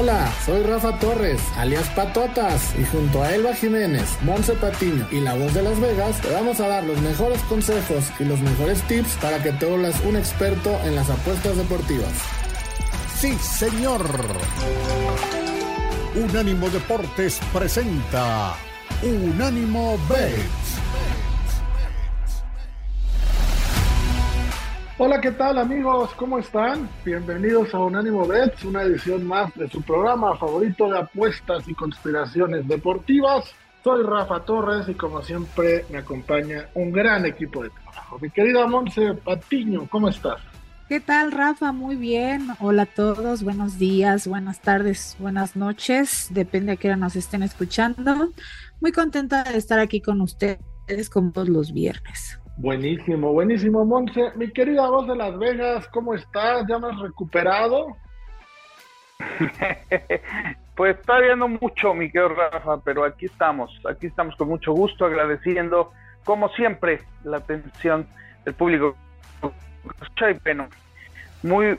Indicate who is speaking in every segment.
Speaker 1: Hola, soy Rafa Torres, alias Patotas, y junto a Elba Jiménez, Monse Patiño y la voz de Las Vegas, te vamos a dar los mejores consejos y los mejores tips para que te vuelvas un experto en las apuestas deportivas.
Speaker 2: Sí, señor. Unánimo Deportes presenta Unánimo Bets.
Speaker 3: Hola, ¿qué tal amigos? ¿Cómo están? Bienvenidos a Unánimo Bets, una edición más de su programa favorito de apuestas y conspiraciones deportivas. Soy Rafa Torres y como siempre me acompaña un gran equipo de trabajo. Mi querida Monse Patiño, ¿cómo estás?
Speaker 4: ¿Qué tal, Rafa? Muy bien. Hola a todos. Buenos días, buenas tardes, buenas noches. Depende a qué hora nos estén escuchando. Muy contenta de estar aquí con ustedes como todos los viernes.
Speaker 3: Buenísimo, buenísimo, Monse. Mi querida voz de Las Vegas, ¿cómo estás? ¿Ya me has recuperado?
Speaker 5: pues todavía no mucho, mi querido Rafa, pero aquí estamos, aquí estamos con mucho gusto, agradeciendo, como siempre, la atención del público. Muy,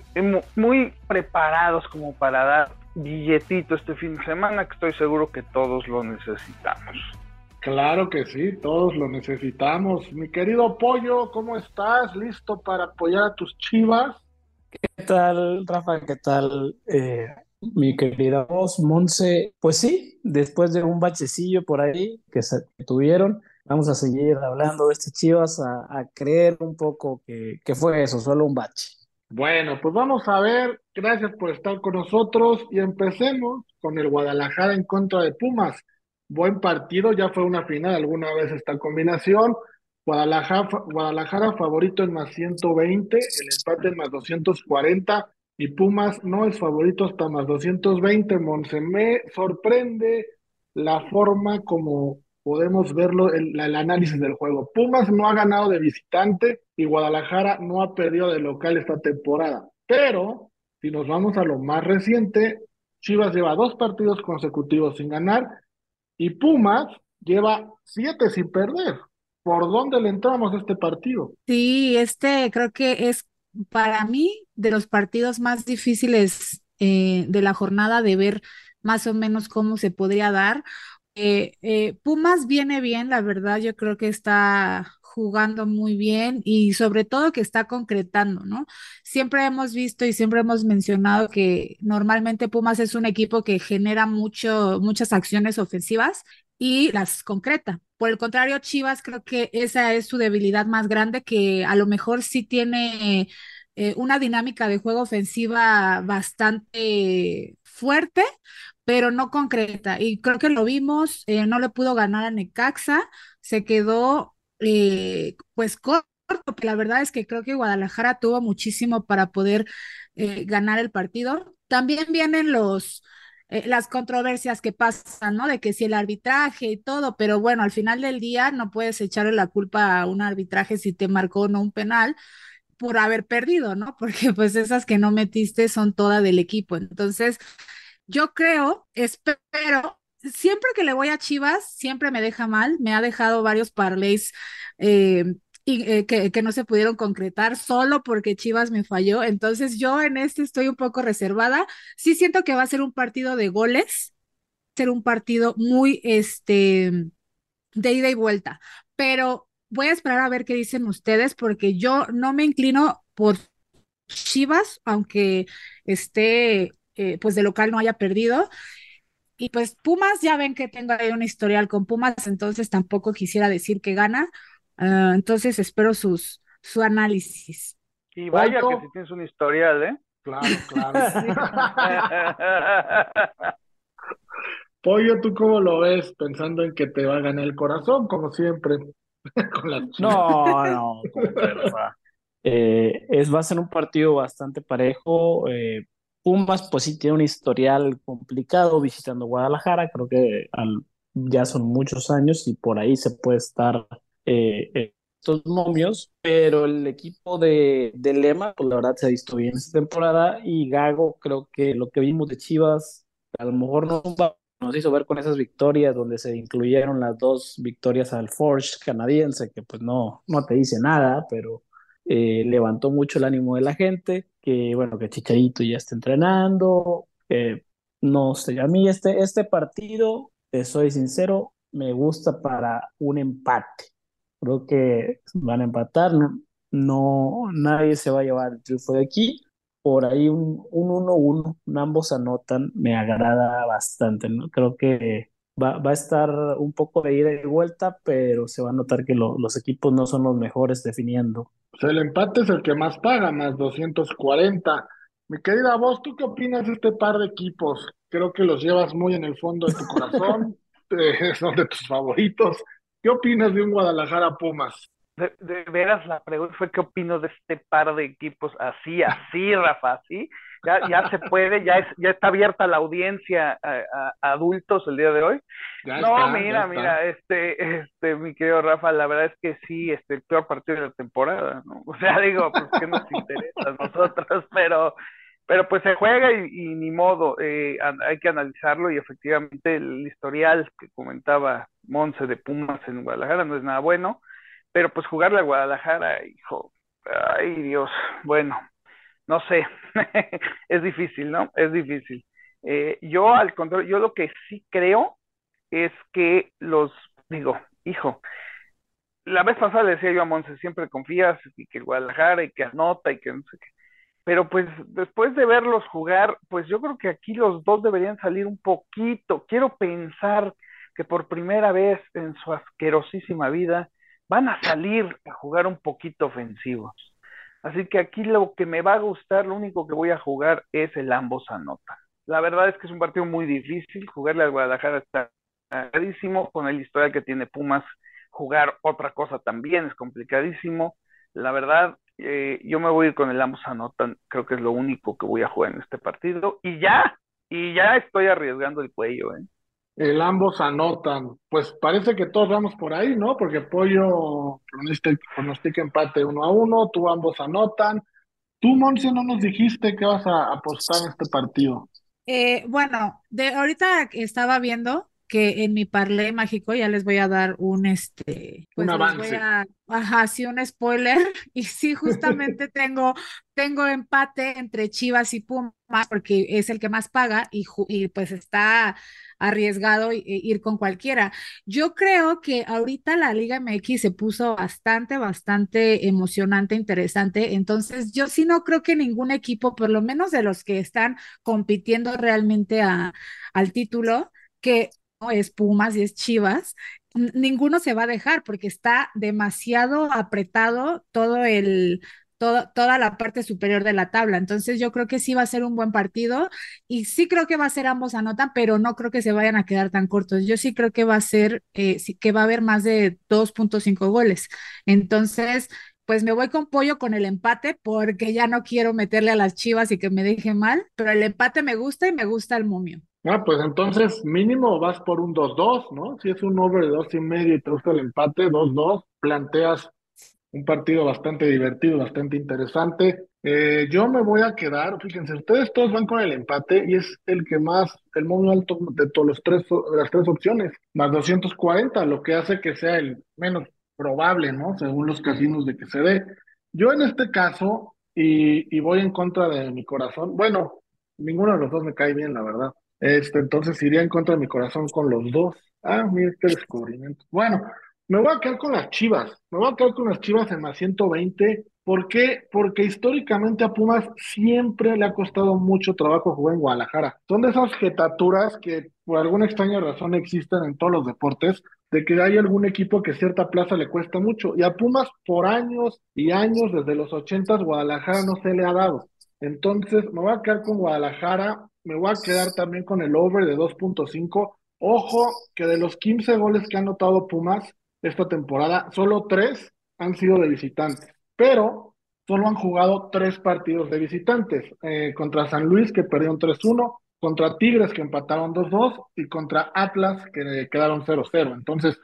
Speaker 5: muy preparados como para dar billetito este fin de semana, que estoy seguro que todos lo necesitamos.
Speaker 3: Claro que sí, todos lo necesitamos. Mi querido Pollo, ¿cómo estás? ¿Listo para apoyar a tus chivas?
Speaker 6: ¿Qué tal, Rafa? ¿Qué tal, eh, mi querida voz, Monse? Pues sí, después de un bachecillo por ahí que, se, tuvieron, vamos a seguir hablando de este chivas, a, creer un poco que, que fue eso, solo un bache.
Speaker 3: Bueno, pues vamos a ver. Gracias por estar con nosotros y empecemos con el Guadalajara en contra de Pumas buen partido, ya fue una final alguna vez esta combinación. Guadalajara, Guadalajara favorito en más 120, el empate en más 240 y Pumas no es favorito hasta más 220. Monse, me sorprende la forma como podemos verlo, el, el análisis del juego. Pumas no ha ganado de visitante y Guadalajara no ha perdido de local esta temporada. Pero si nos vamos a lo más reciente, Chivas lleva dos partidos consecutivos sin ganar y Pumas lleva siete sin perder. ¿Por dónde le entramos a este partido?
Speaker 4: Sí, este creo que es para mí de los partidos más difíciles eh, de la jornada de ver más o menos cómo se podría dar. Eh, eh, Pumas viene bien, la verdad, yo creo que está jugando muy bien y sobre todo que está concretando, ¿no? Siempre hemos visto y siempre hemos mencionado que normalmente Pumas es un equipo que genera mucho, muchas acciones ofensivas y las concreta. Por el contrario, Chivas creo que esa es su debilidad más grande, que a lo mejor sí tiene eh, una dinámica de juego ofensiva bastante fuerte, pero no concreta. Y creo que lo vimos, eh, no le pudo ganar a Necaxa, se quedó eh, pues corto, porque la verdad es que creo que Guadalajara tuvo muchísimo para poder eh, ganar el partido. También vienen los, eh, las controversias que pasan, ¿no? De que si el arbitraje y todo, pero bueno, al final del día no puedes echarle la culpa a un arbitraje si te marcó o no un penal por haber perdido, ¿no? Porque pues esas que no metiste son todas del equipo. Entonces, yo creo, espero siempre que le voy a Chivas, siempre me deja mal. Me ha dejado varios parlays eh, y, eh, que, no se pudieron concretar solo porque Chivas me falló. Entonces yo en este estoy un poco reservada. Sí siento que va a ser un partido de goles, ser un partido muy este de ida y vuelta, pero voy a esperar a ver qué dicen ustedes porque yo no me inclino por Chivas, aunque esté eh, pues de local no haya perdido. Y pues Pumas, ya ven que tengo ahí un historial con Pumas, entonces tampoco quisiera decir que gana. Ah, entonces espero sus, su análisis.
Speaker 5: Y vaya que si tienes un historial, ¿eh?
Speaker 3: Claro, claro. Pollo, ¿tú cómo lo ves? Pensando en que te va a ganar el corazón, como siempre.
Speaker 6: no, no, eh, es, va a ser un partido bastante parejo. Eh, Pumas, pues sí tiene un historial complicado visitando Guadalajara, creo que ya son muchos años y por ahí se puede estar eh, estos momios, pero el equipo de, Lema, pues la verdad se ha visto bien esta temporada y Gago, creo que lo que vimos de Chivas, a lo mejor no nos hizo ver con esas victorias donde se incluyeron las dos victorias al Forge canadiense, que pues no, no te dice nada, pero eh, levantó mucho el ánimo de la gente, que bueno, que Chicharito ya está entrenando, no sé, a mí este, este partido, te soy sincero, me gusta para un empate. Creo que van a empatar, no, no nadie se va a llevar el triunfo de aquí. Por ahí un 1-1, ambos anotan, me agrada bastante, ¿no? Creo que va, va a estar un poco de ida y vuelta, pero se va a notar que los equipos no son los mejores definiendo.
Speaker 3: Pues el empate es el que más paga, más 240. Mi querida voz, ¿tú qué opinas de este par de equipos? Creo que los llevas muy en el fondo de tu corazón, eh, son de tus favoritos. ¿Qué opinas de un Guadalajara Pumas?
Speaker 5: De, veras, la pregunta fue qué opino de este par de equipos así, así, Rafa, así. Ya, ya se puede, ya es, ya está abierta la audiencia a, adultos el día de hoy. no, mira, mira, este, este, mi querido Rafa, la verdad es que sí, este, el peor partido de la temporada, ¿no? O sea, digo, pues que nos interesa a nosotros, pero pero pues se juega y, ni modo, eh, hay que analizarlo y efectivamente el historial que comentaba Monse de Pumas en Guadalajara no es nada bueno, pero pues jugarle a Guadalajara, hijo, ay Dios, bueno, no sé, es difícil, ¿no? Es difícil. Eh, yo al contrario, yo lo que sí creo es que los, digo, hijo, la vez pasada le decía yo a Monse, siempre confías y que Guadalajara y que anota y que no sé qué pero pues después de verlos jugar, pues yo creo que aquí los dos deberían salir un poquito. Quiero pensar que por primera vez en su asquerosísima vida van a salir a jugar un poquito ofensivos. Así que aquí lo que me va a gustar, lo único que voy a jugar es el ambos anotan. La verdad es que es un partido muy difícil, jugarle al Guadalajara está complicadísimo, con el historial que tiene Pumas, jugar otra cosa también es complicadísimo. La verdad, eh, yo me voy a ir con el ambos anotan, creo que es lo único que voy a jugar en este partido. Y ya, y ya estoy arriesgando el cuello, ¿eh?
Speaker 3: El ambos anotan. Pues parece que todos vamos por ahí, ¿no? Porque Pollo pronostica, empate uno a uno, tú ambos anotan. Tú, Monse, no nos dijiste que vas a apostar en este partido.
Speaker 4: Eh, bueno, de ahorita estaba viendo que en mi parlé mágico ya les voy a dar un este
Speaker 3: pues un avance.
Speaker 4: ajá, sí, un spoiler. Y sí, justamente tengo, tengo empate entre Chivas y Pumas, porque es el que más paga, y, y pues está arriesgado ir con cualquiera. Yo creo que ahorita la Liga MX se puso bastante, bastante emocionante, interesante. Entonces, yo sí no creo que ningún equipo, por lo menos de los que están compitiendo realmente a, al título, que es Pumas y es Chivas, ninguno se va a dejar porque está demasiado apretado todo el, toda la parte superior de la tabla. Entonces yo creo que sí va a ser un buen partido y sí creo que va a ser ambos anotan, pero no creo que se vayan a quedar tan cortos. Yo sí creo que va a ser, eh, que va a haber más de 2.5 goles. Entonces, pues me voy con pollo con el empate porque ya no quiero meterle a las chivas y que me deje mal, pero el empate me gusta y me gusta el momio.
Speaker 3: Ah, pues entonces mínimo vas por un 2-2, ¿no? Si es un over de dos y medio y te gusta el empate, 2-2, planteas un partido bastante divertido, bastante interesante. Eh, yo me voy a quedar, fíjense, ustedes todos van con el empate y es el que más, el muy alto de todos los tres, las tres opciones, más 240, lo que hace que sea el menos probable, ¿no? Según los casinos de que se dé. Yo en este caso, y, y voy en contra de mi corazón, bueno, ninguno de los dos me cae bien, la verdad. Este, entonces iría en contra de mi corazón con los dos. Ah, mira qué descubrimiento. Bueno, me voy a quedar con las Chivas. Me voy a quedar con las Chivas en más 120. ¿Por qué? Porque históricamente a Pumas siempre le ha costado mucho trabajo jugar en Guadalajara. Son de esas jetaturas que por alguna extraña razón existen en todos los deportes, de que hay algún equipo que cierta plaza le cuesta mucho. Y a Pumas por años y años, desde los ochentas, Guadalajara no se le ha dado. Entonces, me voy a quedar con Guadalajara me voy a quedar también con el over de 2.5. Ojo que de los 15 goles que han anotado Pumas esta temporada, solo 3 han sido de visitantes, pero solo han jugado 3 partidos de visitantes, eh, contra San Luis que perdieron 3-1, contra Tigres que empataron 2-2 y contra Atlas que quedaron 0-0. Entonces,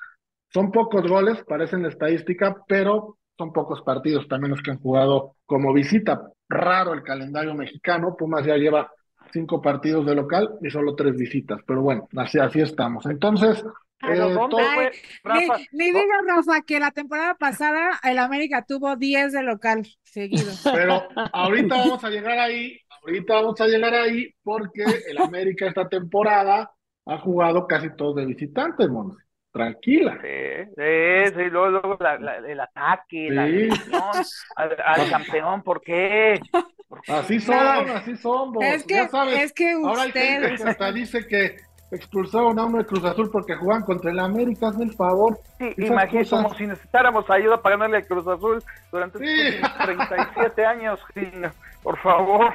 Speaker 3: son pocos goles, parecen la estadística, pero son pocos partidos también los que han jugado como visita. Raro el calendario mexicano, Pumas ya lleva cinco partidos de local y solo tres visitas. Pero bueno, así, así estamos. Entonces,
Speaker 4: eh, Ni, diga, Rafa, que la temporada pasada el América tuvo 10 de local seguidos.
Speaker 3: Pero ahorita vamos a llegar ahí, ahorita vamos a llegar ahí porque el América esta temporada ha jugado casi todos de visitantes, Monse. Tranquila.
Speaker 5: Sí, sí, sí, luego, luego la- la- el ataque, la
Speaker 3: Sí.
Speaker 5: agresión al, al campeón, ¿por qué?
Speaker 3: Así son,
Speaker 4: No.
Speaker 3: así son, vos.
Speaker 4: Es que,
Speaker 3: ya sabes.
Speaker 4: es que
Speaker 3: Ahora hay gente
Speaker 4: ustedes,
Speaker 3: que hasta dice que expulsaron a uno de Cruz Azul porque juegan contra el América, hazme el favor.
Speaker 5: Sí, imagínate,
Speaker 3: cosas.
Speaker 5: como si necesitáramos ayuda para ganarle al Cruz Azul durante
Speaker 3: Sí.
Speaker 5: estos últimos 37 años, por favor.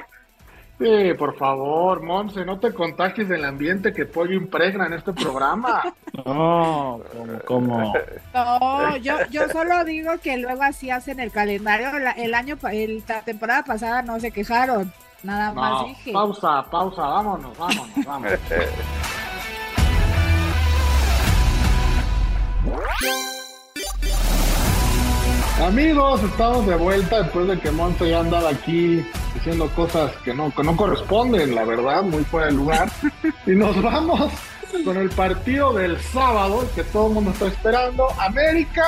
Speaker 3: Sí, por favor, Monse, no te contagies del ambiente que Pollo impregna en este programa.
Speaker 6: No, como, como
Speaker 4: no, yo, yo solo digo que luego así hacen el calendario. La- el año, el, la temporada pasada no se quejaron, nada más dije.
Speaker 3: pausa, pausa, vámonos, vámonos, vámonos. Amigos, estamos de vuelta después de que Monte ya andaba aquí diciendo cosas que no, que no corresponden, la verdad, muy fuera de lugar. Y nos vamos con el partido del sábado que todo el mundo está esperando. América,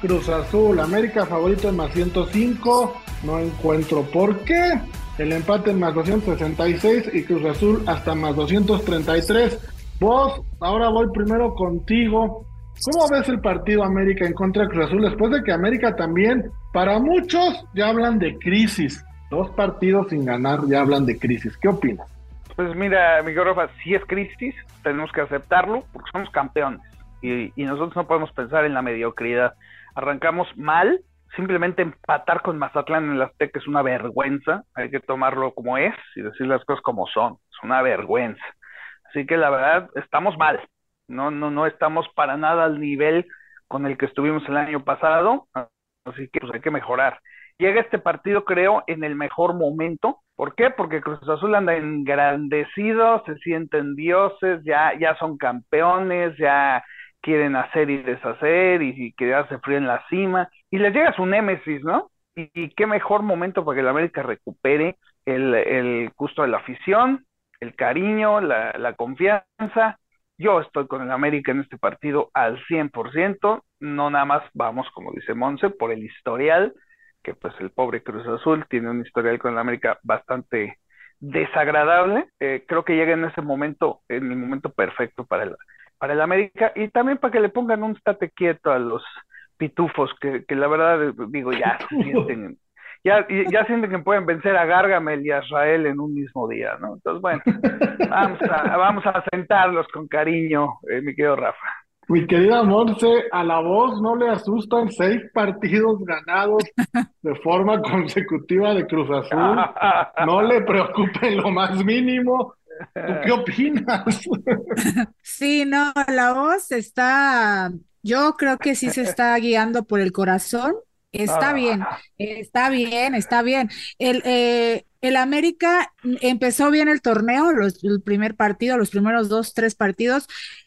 Speaker 3: Cruz Azul, América favorito en más 105. No encuentro por qué. El empate en más 266 y Cruz Azul hasta más 233. Vos, ahora voy primero contigo. ¿Cómo ves el partido América en contra de Cruz Azul después de que América también, para muchos, ya hablan de crisis? Dos partidos sin ganar ya hablan de crisis. ¿Qué opinas?
Speaker 5: Pues mira, Miguel Rafa, si es crisis, tenemos que aceptarlo porque somos campeones y, y nosotros no podemos pensar en la mediocridad. Arrancamos mal, simplemente empatar con Mazatlán en el Azteca es una vergüenza, hay que tomarlo como es y decir las cosas como son, es una vergüenza. Así que la verdad, estamos mal, no, no, no estamos para nada al nivel con el que estuvimos el año pasado, así que pues hay que mejorar. Llega este partido, creo, en el mejor momento. ¿Por qué? Porque Cruz Azul anda engrandecido, se sienten dioses, ya, ya son campeones, ya quieren hacer y deshacer y, y quedarse frío en la cima. Y les llega su némesis, ¿no? Y, qué mejor momento para que el América recupere el, el gusto de la afición, el cariño, la, la confianza. Yo estoy con el América en este partido al 100%, no nada más vamos, como dice Monse, por el historial, que pues el pobre Cruz Azul tiene un historial con el América bastante desagradable. Eh, creo que llega en ese momento, en el momento perfecto para el, para el América y también para que le pongan un estate quieto a los pitufos, que, que la verdad, digo, ya sienten, ya, ya sienten que pueden vencer a Gargamel y a Israel en un mismo día, ¿no? Entonces, bueno, vamos a, vamos a sentarlos con cariño, eh, mi querido Rafa.
Speaker 3: Mi querida Monse, a la voz no le asustan seis partidos ganados de forma consecutiva de Cruz Azul. No le preocupe lo más mínimo. ¿Tú qué opinas?
Speaker 4: Sí, no, la voz está, yo creo que sí se está guiando por el corazón. Está
Speaker 5: Ah.
Speaker 4: bien, está bien, está bien. El, eh, el América empezó bien el torneo, los, el primer partido, los primeros dos, tres partidos.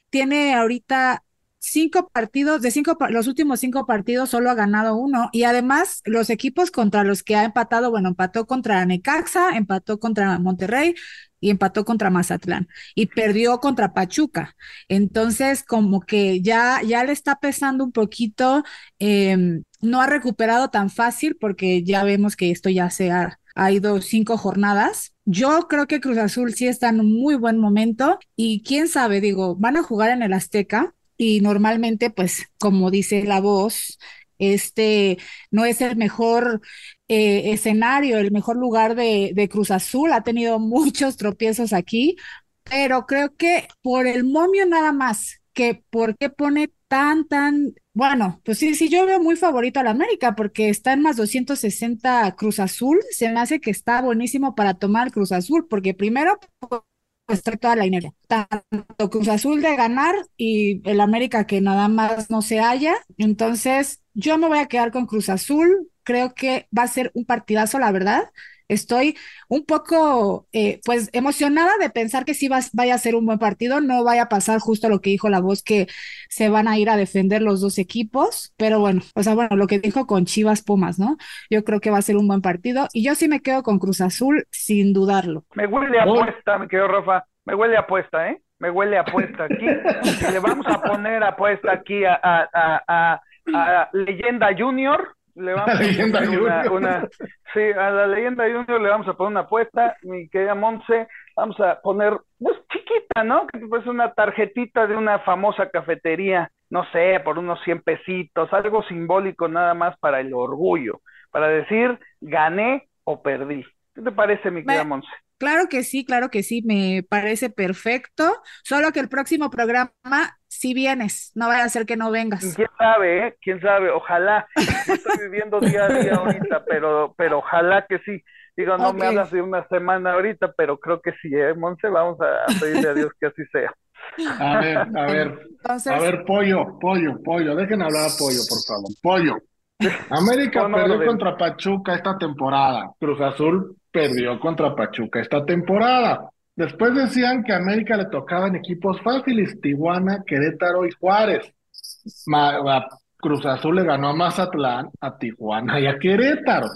Speaker 4: Tiene ahorita cinco partidos, de cinco, los últimos cinco partidos solo ha ganado uno. Y además, los equipos contra los que ha empatado, bueno, empató contra Necaxa, empató contra Monterrey y empató contra Mazatlán y perdió contra Pachuca. Entonces, como que ya, ya le está pesando un poquito, em, no ha recuperado tan fácil porque ya vemos que esto ya se ha, ha ido cinco jornadas. Yo creo que Cruz Azul sí está en un muy buen momento y quién sabe, digo, van a jugar en el Azteca y normalmente, pues, como dice la voz, este no es el mejor eh, escenario, el mejor lugar de, de Cruz Azul. Ha tenido muchos tropiezos aquí, pero creo que por el momio nada más, que por qué pone tan, tan, bueno, pues sí, sí, yo veo muy favorito al América porque está en más 260 Cruz Azul, se me hace que está buenísimo para tomar Cruz Azul, porque primero toda la dinero, tanto Cruz Azul de ganar y el América que nada más no se halla, entonces yo me voy a quedar con Cruz Azul, creo que va a ser un partidazo, la verdad. Estoy un poco, eh, pues, emocionada de pensar que sí va, vaya a ser un buen partido. No vaya a pasar justo lo que dijo la voz, que se van a ir a defender los dos equipos. Pero bueno, o sea, bueno, lo que dijo con Chivas Pumas, ¿no? Yo creo que va a ser un buen partido. Y yo sí me quedo con Cruz Azul, sin dudarlo.
Speaker 5: Me huele a apuesta, me quedo Rafa. Me huele a apuesta, ¿eh? Me huele a apuesta aquí. Y le vamos a poner apuesta aquí a, a, a, a, a Leyenda Junior le vamos a poner una, sí, a la leyenda Junior le vamos a poner una apuesta, mi querida Monse, vamos a poner, pues chiquita, ¿no? Que pues una tarjetita de una famosa cafetería, no sé, por unos 100 pesitos, algo simbólico nada más para el orgullo, para decir gané o perdí. ¿Qué te parece, mi querida Monse?
Speaker 4: Claro que sí, claro que sí, me parece perfecto. Solo que el próximo programa si vienes, no vaya a ser que no vengas.
Speaker 5: Quién sabe, eh? quién sabe, ojalá. Estoy viviendo día a día ahorita, pero, pero ojalá que sí. Digo, no me hablas de una semana ahorita, pero creo que sí, ¿eh, Monse? Vamos a pedirle a Dios que así sea.
Speaker 3: A ver, a ver, a ver, pollo, pollo, pollo, dejen hablar a pollo, por favor. Pollo. América perdió contra Pachuca esta temporada. Cruz Azul perdió contra Pachuca esta temporada. Después decían que a América le tocaban equipos fáciles, Tijuana, Querétaro y Juárez. Cruz Azul le ganó a Mazatlán, a Tijuana y a Querétaro.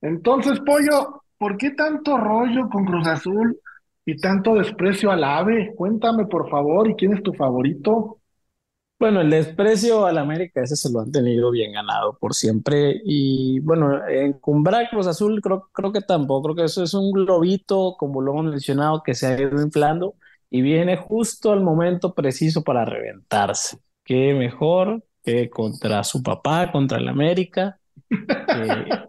Speaker 3: Entonces, Pollo, ¿por qué tanto rollo con Cruz Azul y tanto desprecio al AVE? Cuéntame, por favor, ¿y quién es tu favorito?
Speaker 6: Bueno, el desprecio al América, ese se lo han tenido bien ganado por siempre. Y bueno, en Cumbra Cruz Azul creo, creo que tampoco, creo que eso es un globito, como lo hemos mencionado, que se ha ido inflando y viene justo al momento preciso para reventarse. Qué mejor que contra su papá, contra el América.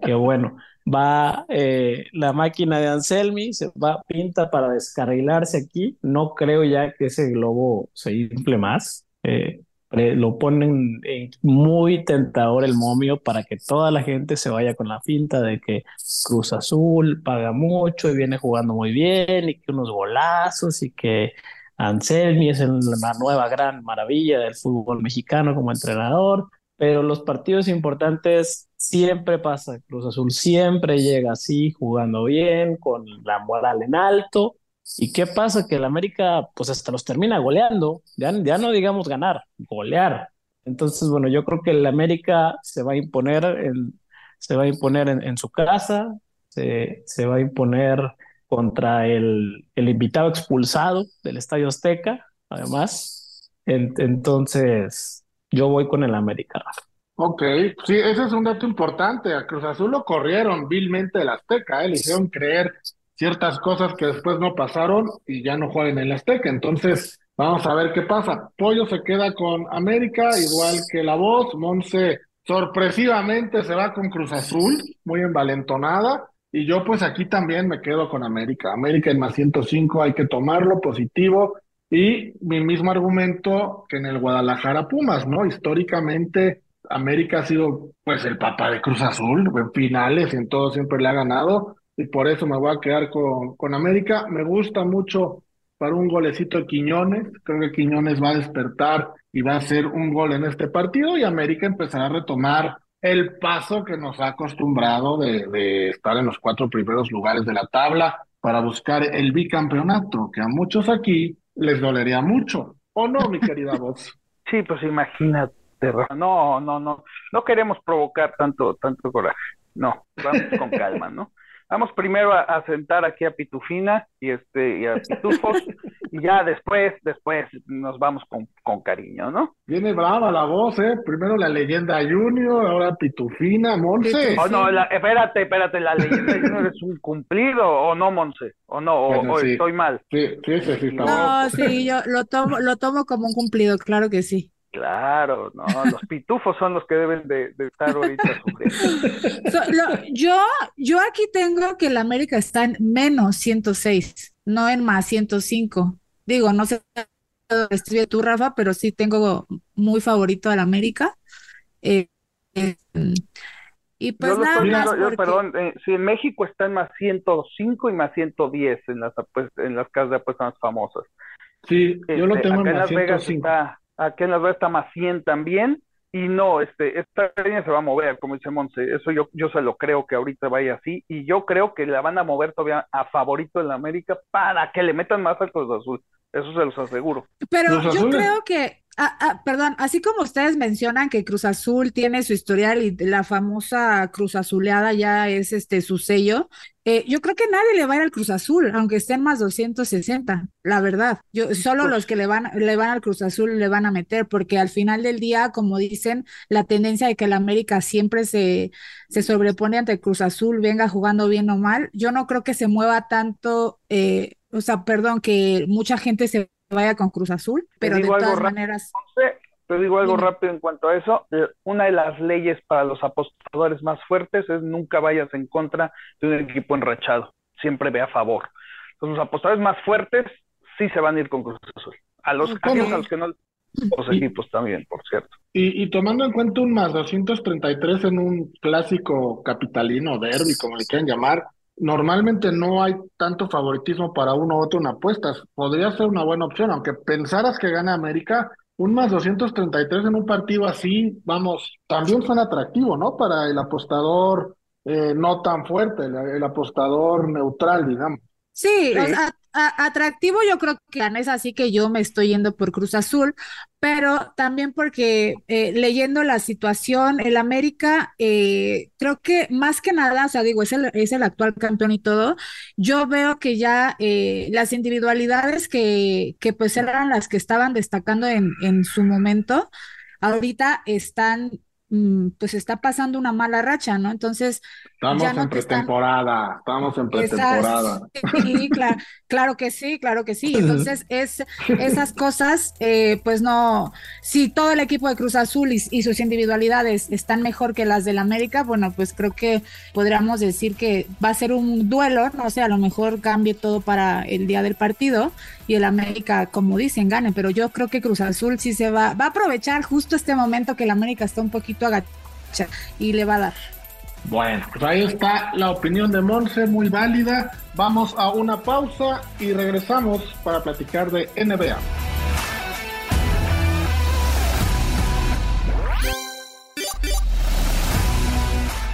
Speaker 6: que, bueno, va eh, la máquina de Anselmi, se va, pinta para descarrilarse aquí. No creo ya que ese globo se infle más. Eh, lo ponen muy tentador el momio para que toda la gente se vaya con la finta de que Cruz Azul paga mucho y viene jugando muy bien y que unos golazos y que Anselmi es la nueva gran maravilla del fútbol mexicano como entrenador, pero los partidos importantes siempre pasa, Cruz Azul siempre llega así, jugando bien, con la moral en alto ¿Y qué pasa? Que el América, pues hasta los termina goleando, ya, ya no digamos ganar, golear. Entonces, bueno, yo creo que el América se va a imponer en, se va a imponer en, su casa, se, se, va a imponer contra el, el, invitado expulsado del Estadio Azteca, además. entonces, yo voy con el América,
Speaker 3: Ok, sí, ese es un dato importante. A Cruz Azul lo corrieron vilmente del Azteca, ¿eh? le hicieron creer ciertas cosas que después no pasaron y ya no juegan en el Azteca. Entonces, vamos a ver qué pasa. Pollo se queda con América, igual que la voz. Monse sorpresivamente se va con Cruz Azul, muy envalentonada. Y yo pues aquí también me quedo con América. América en más 105 hay que tomarlo positivo. Y mi mismo argumento que en el Guadalajara Pumas, ¿no? Históricamente América ha sido pues el papá de Cruz Azul, en finales y en todo siempre le ha ganado y por eso me voy a quedar con, con América. Me gusta mucho para un golecito de Quiñones. Creo que Quiñones va a despertar y va a hacer un gol en este partido y América empezará a retomar el paso que nos ha acostumbrado de, de estar en los cuatro primeros lugares de la tabla para buscar el bicampeonato, que a muchos aquí les dolería mucho. ¿O no, mi querida voz?
Speaker 5: Sí, pues imagínate. No, no, no. No queremos provocar tanto, tanto coraje. No, vamos con calma, ¿no? Vamos primero a, sentar aquí a Pitufina y este y a Pitufos y ya después, después nos vamos con, con cariño, ¿no?
Speaker 3: Viene brava la voz, ¿eh? Primero la leyenda Junior, ahora Pitufina, Monse.
Speaker 5: Oh, no, espérate, espérate, la leyenda Junior es un cumplido o no, Monse, o no, o, estoy mal.
Speaker 3: Sí, sí, sí, sí está
Speaker 4: No, sí, yo lo tomo, lo tomo como un cumplido, claro que sí.
Speaker 5: Claro, no, los pitufos son los que deben de, estar ahorita
Speaker 4: sufriendo. yo, yo aquí tengo que la América está en menos 106, no en más 105. Digo, no sé estoy tú, Rafa, pero sí tengo muy favorito al América. Eh, eh, y pues nada más
Speaker 5: perdón, eh, si en México está en más 105 y más 110 en las, pues, en las casas de apuestas más famosas.
Speaker 3: Sí, yo lo este, tengo en más 105
Speaker 5: aquí en la red está más 100 también, y no, este, esta línea se va a mover, como dice Monse, eso yo, yo se lo creo que ahorita vaya así, y yo creo que la van a mover todavía a favorito en la América para que le metan más al Cruz Azul, eso se los aseguro.
Speaker 4: Pero yo creo que Ah, ah, perdón, así como ustedes mencionan que Cruz Azul tiene su historial y la famosa Cruz Azuleada ya es este su sello, eh, yo creo que nadie le va a ir al Cruz Azul, aunque estén más 260, la verdad. Yo, solo los que le van, le van al Cruz Azul le van a meter, porque al final del día, como dicen, la tendencia de que el América siempre se, se sobrepone ante el Cruz Azul, venga jugando bien o mal, yo no creo que se mueva tanto, eh, o sea, perdón, que mucha gente se vaya con Cruz Azul, pero de todas
Speaker 5: rápido.
Speaker 4: maneras,
Speaker 5: Entonces, te digo algo
Speaker 4: Dime.
Speaker 5: rápido en cuanto a eso. Eh, Una de las leyes para los apostadores más fuertes es nunca vayas en contra de un equipo enrachado. Siempre ve a favor. Entonces, los apostadores más fuertes sí se van a ir con Cruz Azul. A los, a los que no, los
Speaker 3: Y-
Speaker 5: equipos también, por cierto.
Speaker 3: Y, y tomando en cuenta un más 233 en un clásico capitalino, derby, como le quieran llamar, normalmente no hay tanto favoritismo para uno u otro en apuestas. Podría ser una buena opción, aunque pensaras que gana América, un más 233 en un partido así, vamos, también suena atractivo, ¿no? Para el apostador eh, no tan fuerte, el, el apostador neutral, digamos.
Speaker 4: Sí, o
Speaker 5: Sí.
Speaker 4: sea, atractivo yo creo que es así que yo me estoy yendo por Cruz Azul, pero también porque eh, leyendo la situación, el América, eh, creo que más que nada, o sea, digo, es el, es el actual campeón y todo, yo veo que ya eh, las individualidades que, que pues eran las que estaban destacando en, en su momento, ahorita están, mm, pues está pasando una mala racha, ¿no? Entonces,
Speaker 3: Estamos
Speaker 4: ya no
Speaker 3: en
Speaker 4: están...
Speaker 3: pretemporada, estamos en
Speaker 4: Esas,
Speaker 3: pretemporada.
Speaker 4: sí, claro, claro que sí, claro que sí. Entonces, es, esas cosas, eh, pues no, si todo el equipo de Cruz Azul y, y sus individualidades están mejor que las del América, bueno, pues creo que podríamos decir que va a ser un duelo, no sé, a lo mejor cambie todo para el día del partido y el América, como dicen, gane, pero yo creo que Cruz Azul sí se va, va a aprovechar justo este momento que el América está un poquito agachado y le va a dar.
Speaker 3: Bueno, pues ahí está la opinión de Monse, muy válida. Vamos a una pausa y regresamos para platicar de NBA.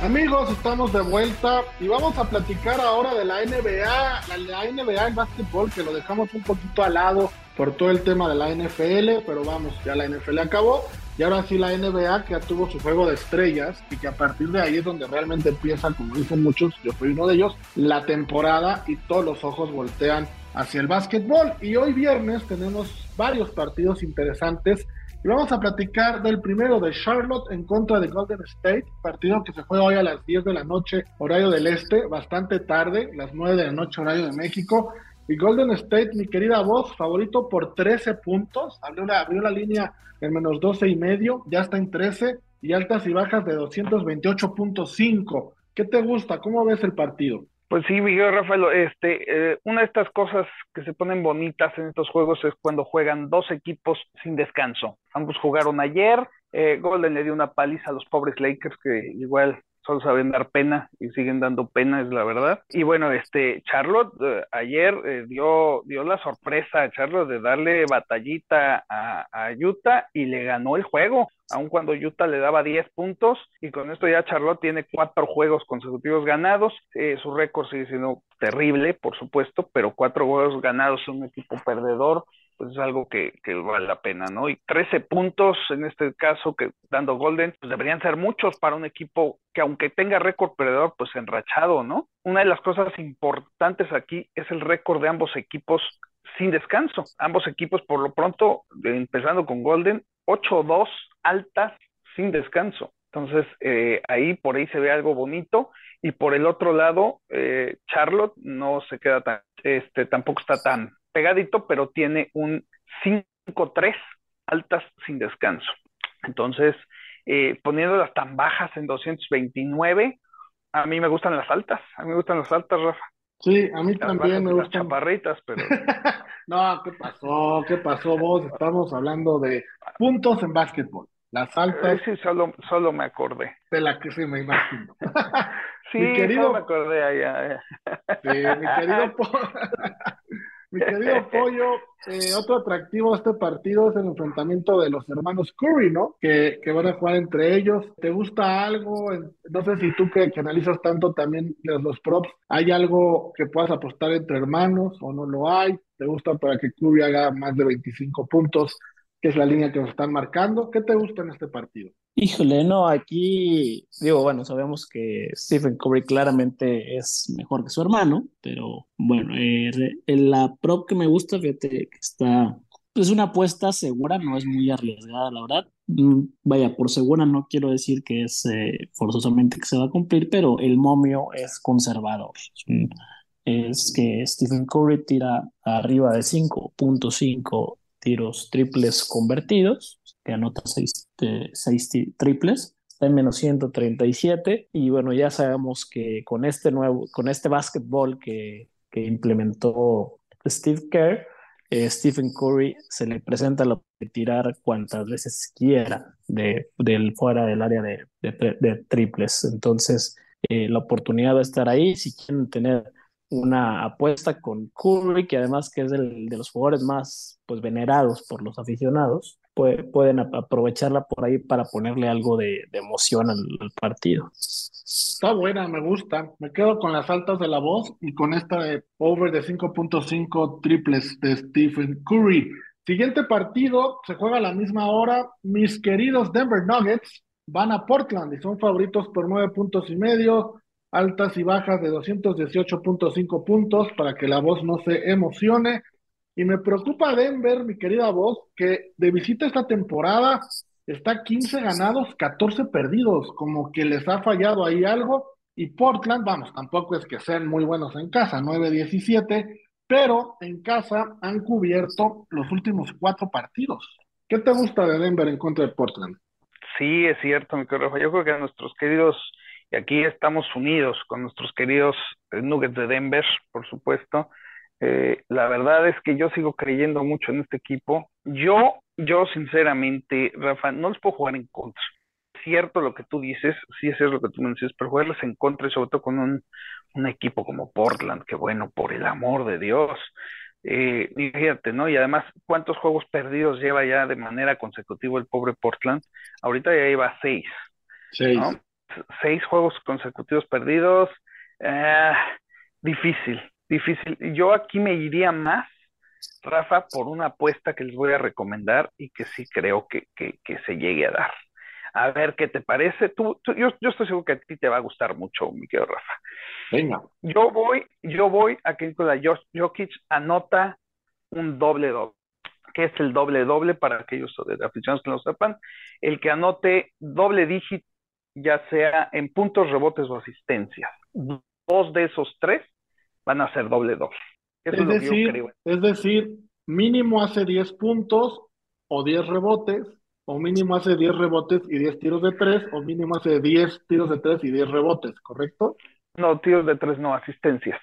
Speaker 3: Amigos, estamos de vuelta y vamos a platicar ahora de la NBA, la, NBA, el básquetbol, que lo dejamos un poquito al lado por todo el tema de la NFL, pero vamos, ya la NFL acabó. Y ahora sí la NBA que ya tuvo su juego de estrellas y que a partir de ahí es donde realmente empieza, como dicen muchos, yo soy uno de ellos, la temporada y todos los ojos voltean hacia el básquetbol. Y hoy viernes tenemos varios partidos interesantes y vamos a platicar del primero de Charlotte en contra de Golden State, partido que se juega hoy a las 10 de la noche, horario del este, bastante tarde, las 9 de la noche, horario de México. Y Golden State, mi querida voz, favorito por 13 puntos, abrió la, abrió la línea en menos 12 y medio, ya está en 13 y altas y bajas de 228.5. ¿Qué te gusta? ¿Cómo ves el partido?
Speaker 5: Pues sí, Miguel Rafael, este, eh, una de estas cosas que se ponen bonitas en estos juegos es cuando juegan dos equipos sin descanso. Ambos jugaron ayer, eh, Golden le dio una paliza a los pobres Lakers que igual solo saben dar pena y siguen dando pena, es la verdad. Y bueno, este Charlotte eh, ayer eh, dio, dio la sorpresa a Charlotte de darle batallita a, a Utah y le ganó el juego aun cuando Utah le daba 10 puntos y con esto ya Charlotte tiene cuatro juegos consecutivos ganados, eh, su récord sigue siendo terrible, por supuesto, pero cuatro juegos ganados un equipo perdedor, pues es algo que, que, vale la pena, ¿no? Y 13 puntos en este caso que dando Golden, pues deberían ser muchos para un equipo que aunque tenga récord perdedor, pues enrachado, ¿no? Una de las cosas importantes aquí es el récord de ambos equipos sin descanso. Ambos equipos, por lo pronto, empezando con Golden, 8-2 altas sin descanso. Entonces, eh, ahí por ahí se ve algo bonito. Y por el otro lado, eh, Charlotte no se queda tan, este, tampoco está tan pegadito, pero tiene un 5-3 altas sin descanso. Entonces, eh, poniéndolas tan bajas en 229, a mí me gustan las altas. A mí me gustan las altas, Rafa.
Speaker 3: Sí, a mí también me
Speaker 5: las
Speaker 3: gustan.
Speaker 5: chaparritas, pero.
Speaker 3: no, ¿qué pasó? ¿Qué pasó vos? Estamos hablando de puntos en básquetbol. Las altas.
Speaker 5: Sí, solo, solo me acordé.
Speaker 3: De la que sí me imagino.
Speaker 5: sí,
Speaker 3: mi querido...
Speaker 5: solo me acordé allá.
Speaker 3: sí, mi querido. mi querido Pollo, eh, otro atractivo de este partido es el enfrentamiento de los hermanos Curry, ¿no? Que, que van a jugar entre ellos. ¿Te gusta algo? No sé si tú que, que analizas tanto también los, los, props, ¿hay algo que puedas apostar entre hermanos o no lo hay? ¿Te gusta para que Curry haga más de 25 puntos? que es la línea que nos están marcando. ¿Qué te gusta en este partido?
Speaker 6: Híjole, no, aquí digo, bueno, sabemos que Stephen Curry claramente es mejor que su hermano, pero bueno, eh, la prop que me gusta, fíjate que está, es una apuesta segura, no es muy arriesgada, la verdad. Mm, vaya, por segura no quiero decir que es eh, forzosamente que se va a cumplir, pero el momio es conservador. Es que Stephen Curry tira arriba de 5.5 tiros triples convertidos, que anota seis, seis triples, está en menos 137 y bueno, ya sabemos que con este nuevo, con este básquetbol que, que implementó Steve Kerr, eh, Stephen Curry se le presenta la de tirar cuantas veces quiera de, del fuera del área de, triples. Entonces, eh, la oportunidad de estar ahí, si quieren tener una apuesta con Curry, que además que es de los jugadores más pues, venerados por los aficionados, pueden aprovecharla por ahí para ponerle algo de, emoción al, partido.
Speaker 3: Está buena, me gusta. Me quedo con las altas de la voz y con esta de over de 5.5 triples de Stephen Curry. Siguiente partido, se juega a la misma hora. Mis queridos Denver Nuggets van a Portland y son favoritos por nueve puntos y medio altas y bajas de 218.5 puntos para que la voz no se emocione. Y me preocupa Denver, mi querida voz, que de visita esta temporada está 15 ganados, 14 perdidos, como que les ha fallado ahí algo. Y Portland, vamos, tampoco es que sean muy buenos en casa, 9-17, pero en casa han cubierto los últimos cuatro partidos. ¿Qué te gusta de Denver en contra de Portland?
Speaker 5: Sí, es cierto, mi querido. Yo creo que a nuestros queridos y aquí estamos unidos con nuestros queridos eh, Nuggets de Denver, por supuesto. Eh, la verdad es que yo sigo creyendo mucho en este equipo. Yo, yo sinceramente, Rafa, no les puedo jugar en contra. Cierto lo que tú dices, sí es cierto lo que tú me dices, pero jugarles en contra y sobre todo con un, un equipo como Portland, que bueno, por el amor de Dios. Eh, fíjate, ¿no? Y además, ¿cuántos juegos perdidos lleva ya de manera consecutiva el pobre Portland? Ahorita ya lleva seis. Seis seis juegos consecutivos perdidos. Eh, difícil, difícil. Yo aquí me iría más, Rafa, por una apuesta que les voy a recomendar y que sí creo que, que, se llegue a dar. A ver qué te parece. Tú, yo, yo, estoy seguro que a ti te va a gustar mucho, mi querido Rafa.
Speaker 3: Venga.
Speaker 5: Yo voy, yo voy a que Nikola Jokic anota un doble doble. ¿Qué es el doble doble para aquellos aficionados que no lo sepan? El que anote doble dígito ya sea en puntos, rebotes o asistencias. Dos de esos tres van a ser doble doble.
Speaker 3: es, decir, es decir, mínimo hace 10 puntos o 10 rebotes, o mínimo hace 10 rebotes y 10 tiros de 3, o mínimo hace 10 tiros de 3 y 10 rebotes, ¿correcto?
Speaker 5: No, tiros de 3 no, asistencias.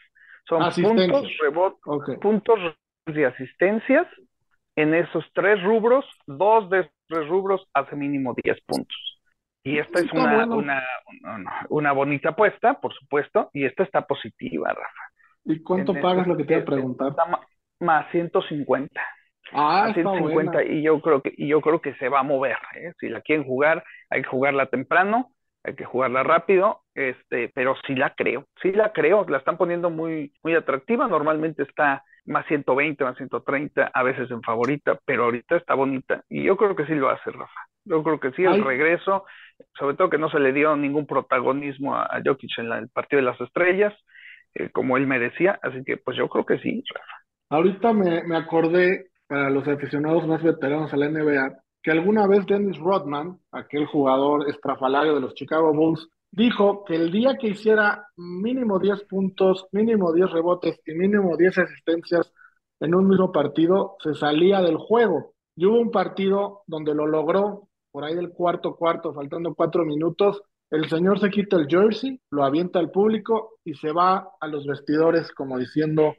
Speaker 5: Son puntos, rebotes, puntos y asistencias. En esos tres rubros, dos de esos tres rubros hace mínimo 10 puntos. Y esta es una, una, una, bonita apuesta, por supuesto, y esta está positiva, Rafa.
Speaker 3: ¿Y cuánto pagas lo que te voy a preguntar?
Speaker 5: más 150.
Speaker 3: Ah, 150
Speaker 5: y yo creo que y yo creo que se va a mover, ¿eh? Si la quieren jugar, hay que jugarla temprano, hay que jugarla rápido, este, pero sí la creo, sí la creo, la están poniendo muy muy atractiva, normalmente está más 120, más 130, a veces en favorita, pero ahorita está bonita y yo creo que sí lo hace Rafa. Yo creo que sí, el regreso, sobre todo que no se le dio ningún protagonismo a, Jokic en el partido de las estrellas, eh, como él merecía, así que pues yo creo que sí, Rafa.
Speaker 3: Ahorita me, me acordé, para los aficionados más veteranos a la NBA, que alguna vez Dennis Rodman, aquel jugador estrafalario de los Chicago Bulls, dijo que el día que hiciera mínimo 10 puntos, mínimo 10 rebotes y mínimo 10 asistencias en un mismo partido, se salía del juego. Y hubo un partido donde lo logró, por ahí del cuarto cuarto, faltando cuatro minutos, el señor se quita el jersey, lo avienta al público y se va a los vestidores como diciendo,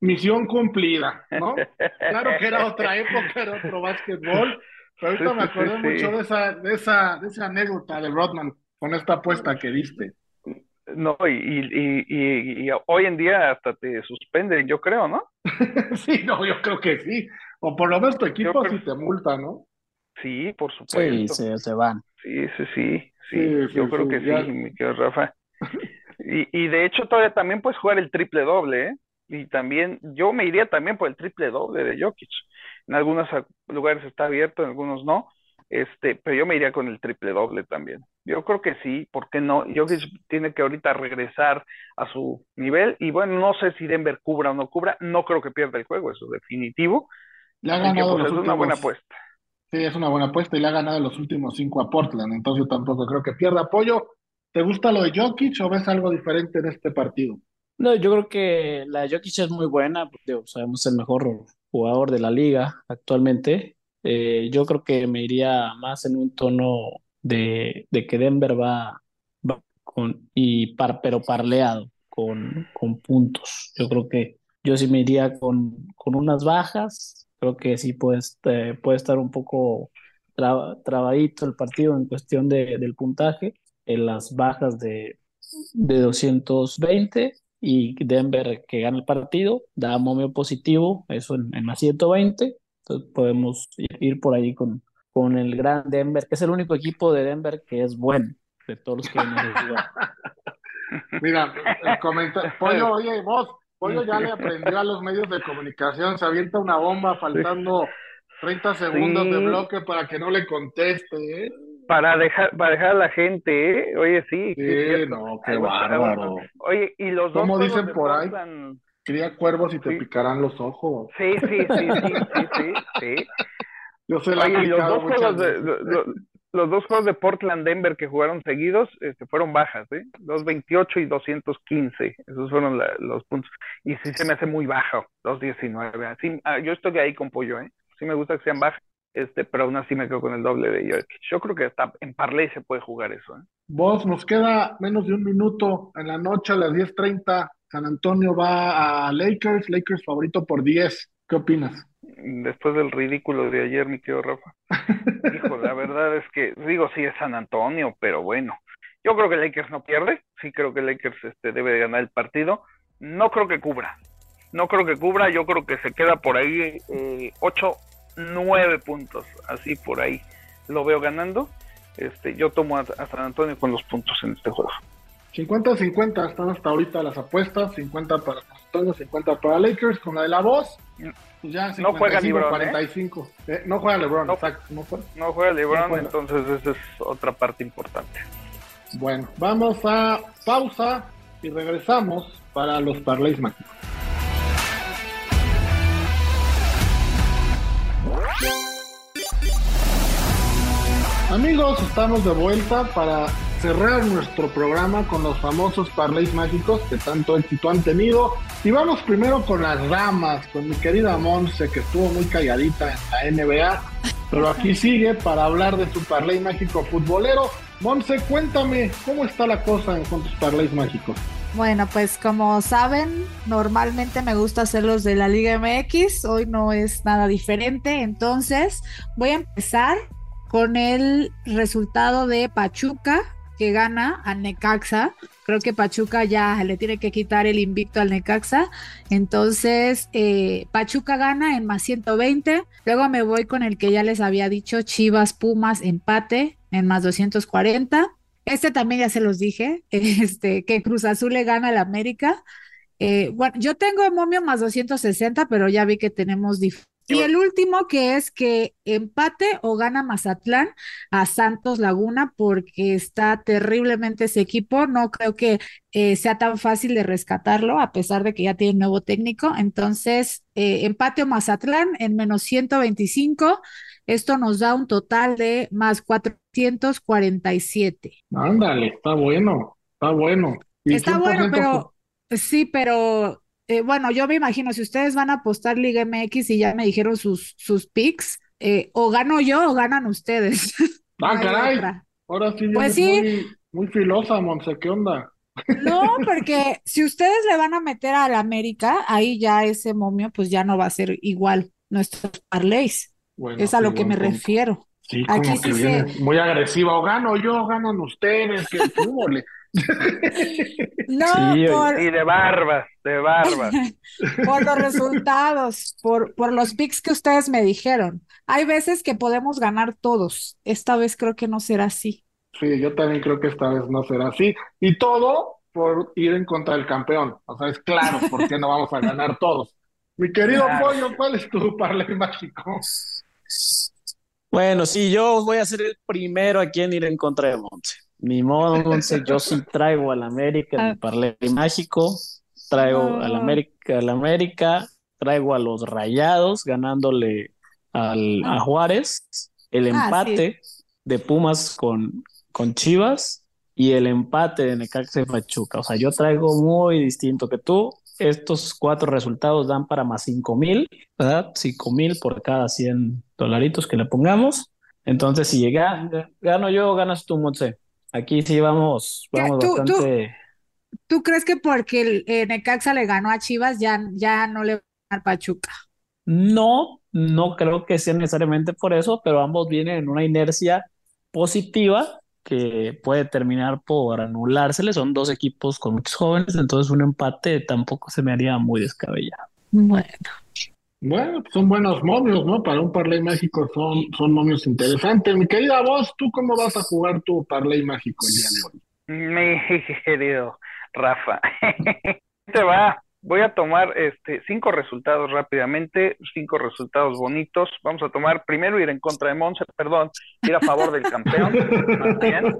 Speaker 3: misión cumplida, ¿no? Claro que era otra época, era otro básquetbol, pero ahorita me acordé mucho de esa, de, esa, de esa anécdota de Rodman con esta apuesta que diste.
Speaker 5: No, y, y, y, y, hoy en día hasta te suspenden, yo creo, ¿no?
Speaker 3: sí, no, yo creo que sí. O por lo menos tu equipo sí te multa, ¿no?
Speaker 5: Sí, por supuesto.
Speaker 6: Sí, se, van.
Speaker 5: Sí, sí, sí. Sí, yo creo que sí, mi querido Rafa. Y, y de hecho todavía también puedes jugar el triple doble, ¿eh? Y también, yo me iría también por el triple doble de Jokic. En algunos lugares está abierto, en algunos no. Este, pero yo me iría con el triple doble también. Yo creo que sí, ¿por qué no? Que tiene que ahorita regresar a su nivel y bueno, no sé si Denver cubra o no cubra, no creo que pierda el juego, eso es definitivo.
Speaker 3: Le ha ganado
Speaker 5: pues,
Speaker 3: los
Speaker 5: es una buena apuesta.
Speaker 3: Sí, es una buena apuesta y le ha ganado los últimos cinco a Portland, entonces yo tampoco creo que pierda apoyo. ¿Te gusta lo de Jokic o ves algo diferente en este partido?
Speaker 6: No, yo creo que la de Jokic es muy buena, digo, sabemos el mejor jugador de la liga actualmente. Eh, yo creo que me iría más en un tono de, de que Denver va, va con, y par, pero parleado con, con puntos. Yo creo que yo sí me iría con, con unas bajas. Creo que sí puede, este, puede estar un poco tra- trabadito el partido en cuestión de, del puntaje. En las bajas de, de 220 y Denver que gana el partido, da momio positivo, eso en, en más 120. Entonces podemos ir, por ahí con, con el gran Denver, que es el único equipo de Denver que es bueno de todos los que jugar.
Speaker 3: Mira, el comentario, Pollo, oye, vos, Pollo ya le aprendió a los medios de comunicación, se avienta una bomba faltando 30 segundos de bloque para que no le conteste, ¿eh?
Speaker 5: Para dejar, para dejar a la gente, ¿eh? Oye, sí.
Speaker 3: Sí, no, qué
Speaker 5: Algo-
Speaker 3: bárbaro.
Speaker 5: Oye, y los dos
Speaker 3: ¿Cómo
Speaker 5: juegos
Speaker 3: dicen por ahí?
Speaker 5: Portland-
Speaker 3: Cría cuervos y te
Speaker 5: Sí.
Speaker 3: picarán los ojos.
Speaker 5: Sí, sí, sí, sí, sí, sí, sí.
Speaker 3: Yo se la he
Speaker 5: Oye, y los dos juegos de. Lo- lo- los dos juegos de Portland Denver que jugaron seguidos este, fueron bajas, ¿eh? 228 y 215. Esos fueron la- los puntos. Y sí se me hace muy bajo, 219. Así, ah, yo estoy ahí con pollo, ¿eh? Sí me gusta que sean bajas, este, pero aún así me quedo con el doble de Jokic. Yo creo que hasta en parlay se puede jugar eso, ¿eh?
Speaker 3: Vos, nos queda menos de un minuto en la noche a las 10:30. San Antonio va a Lakers, Lakers favorito por 10. ¿Qué opinas?
Speaker 5: Después del ridículo de ayer, mi querido Rafa. Hijo, la verdad es que, digo, sí es San Antonio, pero bueno. Yo creo que Lakers no pierde. Sí creo que Lakers este, debe de ganar el partido. No creo que cubra. No creo que cubra. Yo creo que se queda por ahí eh, 8, 9 puntos. Así por ahí lo veo ganando. Este, yo tomo a, a San Antonio con los puntos en este juego.
Speaker 3: 50-50 están hasta ahorita las apuestas, 50 para Antonio, 50 para Lakers, con la de la voz, pues ya
Speaker 5: No juega
Speaker 3: 55,
Speaker 5: LeBron, ¿eh?
Speaker 3: 45. Eh, no juega LeBron,
Speaker 5: No.
Speaker 3: exacto, no juega.
Speaker 5: No juega LeBron,
Speaker 3: No juega.
Speaker 5: entonces esa es otra parte importante.
Speaker 3: Bueno, vamos a pausa y regresamos para los parlays mágicos. Amigos, estamos de vuelta para cerrar nuestro programa con los famosos parlays mágicos que tanto éxito han tenido. Y vamos primero con las ramas, con mi querida Monse, que estuvo muy calladita en la NBA, pero aquí sigue para hablar de su parlay mágico futbolero. Monse, cuéntame, ¿cómo está la cosa con tus parlays mágicos?
Speaker 4: Bueno, pues como saben, normalmente me gusta hacer los de la Liga MX, hoy no es nada diferente, entonces voy a empezar con el resultado de Pachuca que gana a Necaxa. Creo que Pachuca ya le tiene que quitar el invicto al Necaxa. Entonces, eh, Pachuca gana en más 120. Luego me voy con el que ya les había dicho, Chivas Pumas empate en más 240. Este también ya se los dije, este, que Cruz Azul le gana al América. Eh, bueno, yo tengo momio más 260, pero ya vi que tenemos y el último que es que empate o gana Mazatlán a Santos Laguna porque está terriblemente ese equipo. No creo que eh, sea tan fácil de rescatarlo a pesar de que ya tiene nuevo técnico. Entonces, eh, empate o Mazatlán en menos 125. Esto nos da un total de más 447.
Speaker 3: Ándale, está bueno, está bueno. ¿Y
Speaker 4: Está bueno,
Speaker 3: 100%
Speaker 4: pero sí, pero eh, bueno, yo me imagino, si ustedes van a apostar Liga MX y ya me dijeron sus, sus picks, eh, o gano yo o ganan ustedes.
Speaker 3: Ah,
Speaker 4: No
Speaker 3: caray.
Speaker 4: otra.
Speaker 3: Ahora sí,
Speaker 4: Pues sí.
Speaker 3: muy, muy filosa, Monse, ¿qué onda?
Speaker 4: No, porque si ustedes le van a meter al América, ahí ya ese momio pues ya no va a ser igual nuestros parlays.
Speaker 3: Bueno,
Speaker 4: Es a lo que me
Speaker 3: punto.
Speaker 4: refiero.
Speaker 3: Sí,
Speaker 4: Aquí
Speaker 3: como que
Speaker 4: sí se-
Speaker 3: muy agresiva. O gano yo, ganan ustedes, que fútbol.
Speaker 4: No,
Speaker 6: Sí,
Speaker 4: por,
Speaker 5: Y de barbas, de barbas.
Speaker 4: por los resultados, por, por los picks que ustedes me dijeron. Hay veces que podemos ganar todos. Esta vez creo que no será así.
Speaker 3: Sí, yo también creo que esta vez no será así. Y todo por ir en contra del campeón. O sea, es claro por qué no vamos a ganar todos. Mi querido Pollo, ¿cuál es tu parlay mágico?
Speaker 6: Bueno, sí, yo voy a ser el primero a quien ir en contra de Monse. Ni modo, Monse, yo sí traigo al América mi
Speaker 4: Ah.
Speaker 6: parlay mágico, traigo al. América, al América, traigo a los Rayados ganándole al, a Juárez, el
Speaker 4: Ah,
Speaker 6: empate de Pumas con, con Chivas y el empate de Necaxa y Pachuca. O sea, yo traigo muy distinto que tú. Estos cuatro resultados dan para más cinco mil, ¿verdad? Cinco mil por cada 100 dolaritos que le pongamos. Entonces, si llega, gano yo, ganas tú, Monse. Aquí sí vamos,
Speaker 4: ¿Qué?
Speaker 6: vamos
Speaker 4: ¿Tú- tú-
Speaker 6: bastante.
Speaker 4: ¿Tú crees que porque el eh, Necaxa le ganó a Chivas ya, ya no le va a ganar Pachuca?
Speaker 6: No, no creo que sea necesariamente por eso, pero ambos vienen en una inercia positiva que puede terminar por anulársele. Son dos equipos con muchos jóvenes, entonces un empate tampoco se me haría muy descabellado.
Speaker 4: Bueno.
Speaker 3: Bueno, pues son buenos momios, ¿no? Para un parlay mágico son, son momios interesantes. Mi querida voz, ¿tú cómo vas a jugar tu parlay mágico el día de hoy?
Speaker 5: Mi querido Rafa, te va. Voy a tomar este cinco resultados rápidamente, cinco resultados bonitos. Vamos a tomar primero ir en contra de Monse, perdón, ir a favor del campeón, más bien,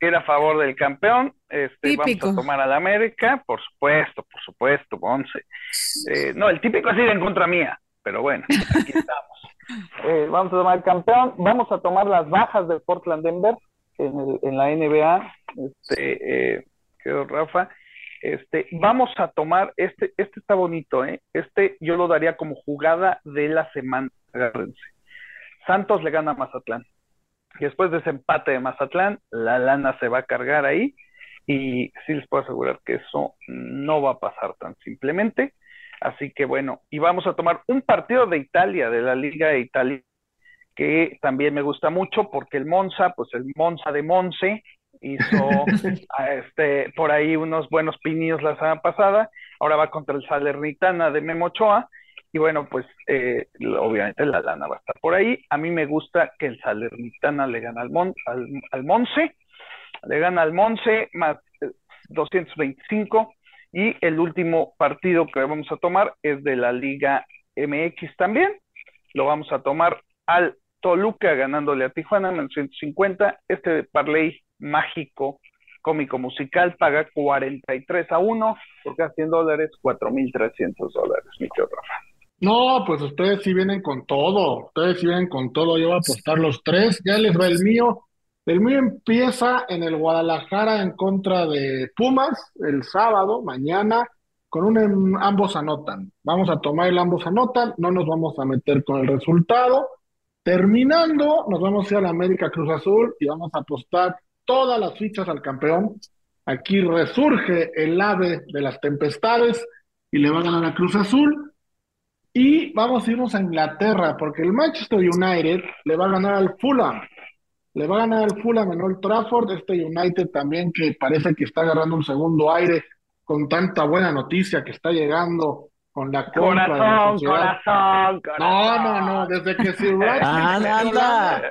Speaker 5: ir a favor del campeón. Este, vamos a tomar al América, por supuesto, por supuesto, Monse. Eh, no, el típico es ir en contra mía, pero bueno, aquí estamos. Eh, vamos a tomar el campeón, vamos a tomar las bajas de Portland Denver en, el- en la NBA, este, eh, Rafa. Este, vamos a tomar, este, este está bonito, ¿eh? Este yo lo daría como jugada de la semana, agárrense. Santos le gana a Mazatlán. Después de ese empate de Mazatlán, la lana se va a cargar ahí. Y sí les puedo asegurar que eso no va a pasar tan simplemente. Así que bueno, y vamos a tomar un partido de Italia, de la Liga de Italia, que también me gusta mucho porque el Monza, pues el Monza de Monse, hizo este, por ahí unos buenos pinillos la semana pasada, ahora va contra el Salernitana de Memo Ochoa, y bueno, pues eh, obviamente la lana va a estar por ahí. A mí me gusta que el Salernitana le gana al, Mon, al, al Monse, le gana al Monse más eh, 225, y el último partido que vamos a tomar es de la Liga MX también, lo vamos a tomar al Toluca ganándole a Tijuana menos 150, este parlay mágico, cómico musical, paga 43 a 1 por cada 100 dólares, 4.300 dólares, mi querido Rafa.
Speaker 3: No, pues ustedes sí vienen con todo, ustedes sí vienen con todo, yo voy a apostar los tres, ya les va el mío. El mío empieza en el Guadalajara en contra de Pumas el sábado, mañana, con un em- ambos anotan. Vamos a tomar el ambos anotan, no nos vamos a meter con el resultado. Terminando, nos vamos a ir a la América Cruz Azul y vamos a apostar todas las fichas al campeón. Aquí resurge el ave de las tempestades y le va a ganar a Cruz Azul. Y vamos a irnos a Inglaterra, porque el Manchester United le va a ganar al Fulham. Le va a ganar al Fulham en Old Trafford. Este United también que parece que está agarrando un segundo aire con tanta buena noticia que está llegando con la compra de la
Speaker 5: Corazón, corazón,
Speaker 3: No,
Speaker 5: corazón.
Speaker 3: no, no, desde que Sir Ratcliffe
Speaker 6: Anda, anda.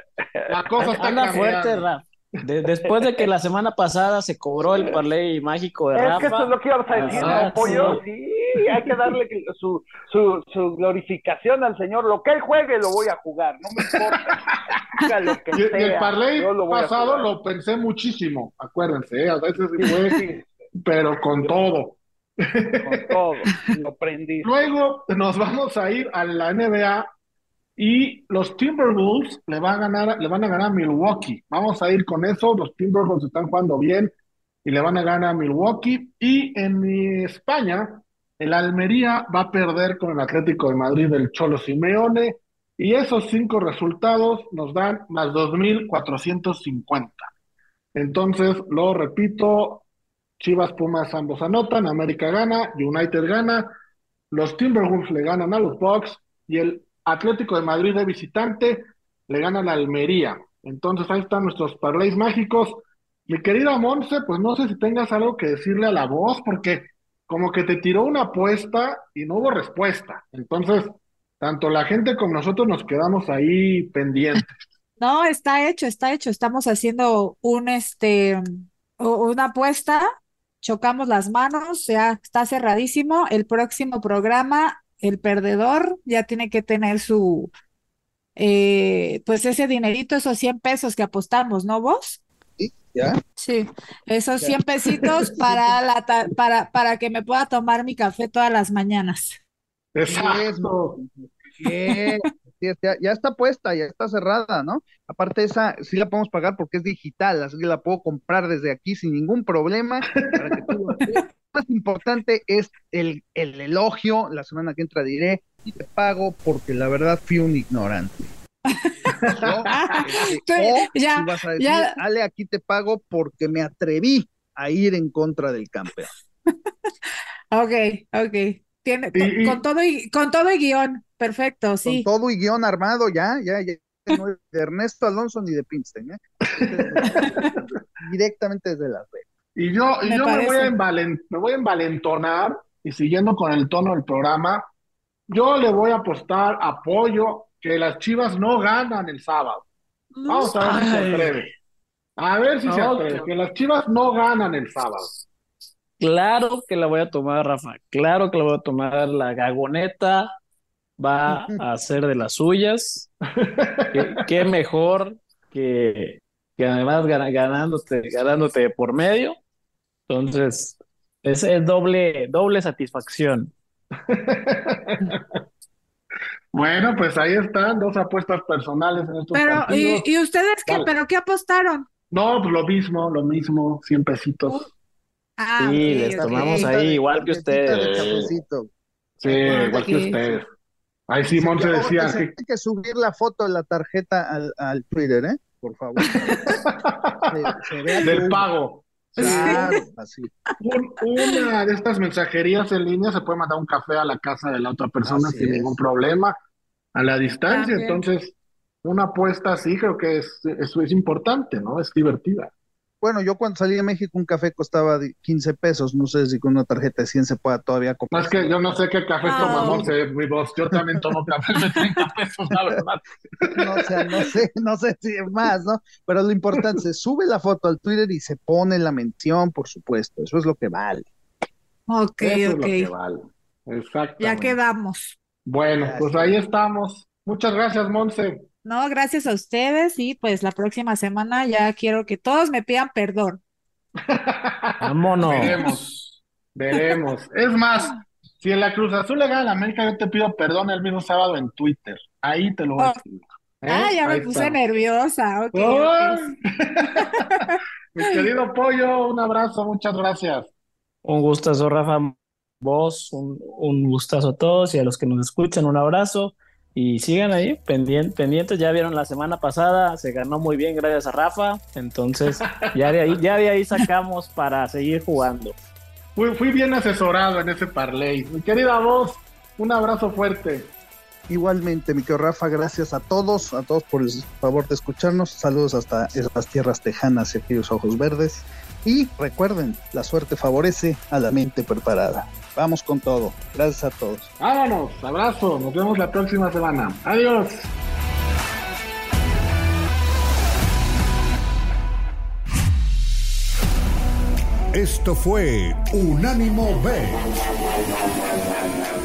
Speaker 3: la cosa está
Speaker 6: Anda fuerte,
Speaker 3: cambiando.
Speaker 6: Raf. De- después de que la semana pasada se cobró el parlay mágico de
Speaker 5: Es
Speaker 6: Rafa.
Speaker 5: que eso es lo que íbamos a decir, ¿no, pollo?
Speaker 6: sí.
Speaker 5: Sí, hay que darle su, su, su glorificación al Señor. Lo que él juegue lo voy a jugar, no me importa. Diga lo que
Speaker 3: Y, y el parlay
Speaker 5: lo
Speaker 3: pasado lo pensé muchísimo, acuérdense, ¿eh? a veces sí fue,
Speaker 5: Sí,
Speaker 3: pero con todo.
Speaker 5: con todo, lo prendí.
Speaker 3: Luego nos vamos a ir a la NBA y los Timberwolves le van a ganar, le van a ganar a Milwaukee. Vamos a ir con eso. Los Timberwolves están jugando bien y le van a ganar a Milwaukee. Y en España, el Almería va a perder con el Atlético de Madrid del Cholo Simeone. Y esos cinco resultados nos dan más 2.450. Entonces, lo repito, Chivas, Pumas, ambos anotan, América gana, United gana, los Timberwolves le ganan a los Bucks y el Atlético de Madrid de visitante le gana la Almería. Entonces ahí están nuestros parlays mágicos. Mi querida Monse, pues no sé si tengas algo que decirle a la voz, porque como que te tiró una apuesta y no hubo respuesta. Entonces, tanto la gente como nosotros nos quedamos ahí pendientes.
Speaker 4: No, está hecho, está hecho. Estamos haciendo un este una apuesta, chocamos las manos, ya está cerradísimo. El próximo programa el perdedor ya tiene que tener su, eh, pues ese dinerito, esos 100 pesos que apostamos, ¿no vos?
Speaker 7: Sí, ya.
Speaker 4: Sí, esos 100 pesitos para, la para, para que me pueda tomar mi café todas las mañanas.
Speaker 3: Exacto.
Speaker 7: ya, ya, está puesta, ya está cerrada, ¿no? Aparte esa sí la podemos pagar porque es digital, así que la puedo comprar desde aquí sin ningún problema. Para que tú... más importante es el, el elogio, la semana que entra diré, y te pago porque la verdad fui un ignorante. ya, vas a decir, Ale, aquí te pago porque me atreví a ir en contra del campeón.
Speaker 4: ok, ok. Tiene, con, todo y con todo y guion, perfecto, sí.
Speaker 7: Con todo y guion armado, ya, ya, ya. No es de Ernesto Alonso ni de Pinstein, ¿eh? directamente desde Las Vegas.
Speaker 3: Y yo, y me, yo me, voy a me voy a envalentonar y siguiendo con el tono del programa, yo le voy a apostar apoyo que las Chivas no ganan el sábado. Vamos a ver si se atreve. A ver si se atreve, que las Chivas no ganan el sábado.
Speaker 6: Claro que la voy a tomar, Rafa. Claro que la voy a tomar. La gagoneta va a ser de las suyas. qué, mejor que, que además ganándote, ganándote por medio. Entonces, es, es doble, doble satisfacción.
Speaker 3: bueno, pues ahí están dos apuestas personales en estos
Speaker 4: Pero, ¿y, ¿y, ustedes qué? ¿Pero qué apostaron?
Speaker 3: No, pues lo mismo, lo mismo, 100 pesitos.
Speaker 6: Ah, sí, les tomamos ahí igual que ustedes.
Speaker 3: Sí, igual que ustedes. Ahí Simón se decía
Speaker 7: que... Hay que subir la foto de la tarjeta al, al Twitter, ¿eh? Por favor.
Speaker 3: Del pago. Claro, así. una de estas mensajerías en línea se puede mandar un café a la casa de la otra persona sin ningún problema, a la distancia. Entonces, una apuesta así creo que es, eso es importante, ¿no? Es divertida.
Speaker 7: Bueno, yo cuando salí de México un café costaba 15 pesos, no sé si con una tarjeta de 100 se pueda todavía comprar.
Speaker 3: No, es que yo no sé qué café ah. tomamos, mi voz, yo también tomo café de 30 pesos, la verdad.
Speaker 7: No, o sea, no sé, no sé si es más, ¿no? Pero lo importante, se sube la foto al Twitter y se pone la mención, por supuesto, eso es lo que vale.
Speaker 4: Ok,
Speaker 3: eso
Speaker 4: ok.
Speaker 3: Es lo que vale. Exacto.
Speaker 4: Ya quedamos.
Speaker 3: Bueno, pues ahí estamos. Muchas gracias, Monse.
Speaker 4: No, gracias a ustedes y pues la próxima semana ya quiero que todos me pidan perdón.
Speaker 6: Vámonos.
Speaker 3: Veremos, veremos. Es más, si en la Cruz Azul le gana la América, yo te pido perdón el mismo sábado en Twitter. Ahí te lo voy a decir.
Speaker 4: ¿Eh? Ah, ya me puse nerviosa.
Speaker 3: Mi querido Pollo, un abrazo, muchas gracias.
Speaker 6: Un gustazo, Rafa. Vos, un, un gustazo a todos y a los que nos escuchan, un abrazo. Y sigan ahí, pendientes, ya vieron la semana pasada, se ganó muy bien gracias a Rafa, entonces ya de ahí, ya de ahí sacamos para seguir jugando.
Speaker 3: Fui, fui bien asesorado en ese parlay. Mi querida voz, un abrazo fuerte.
Speaker 7: Igualmente, mi querido Rafa, gracias a todos, a todos por el favor de escucharnos. Saludos hasta esas tierras tejanas y aquellos ojos verdes. Y recuerden, la suerte favorece a la mente preparada. Vamos con todo. Gracias a todos.
Speaker 3: Vámonos. Abrazo. Nos vemos la próxima semana. Adiós.
Speaker 2: Esto fue Unánimo B.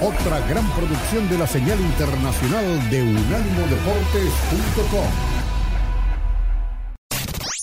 Speaker 2: Otra gran producción de la señal internacional de unánimodeportes.com.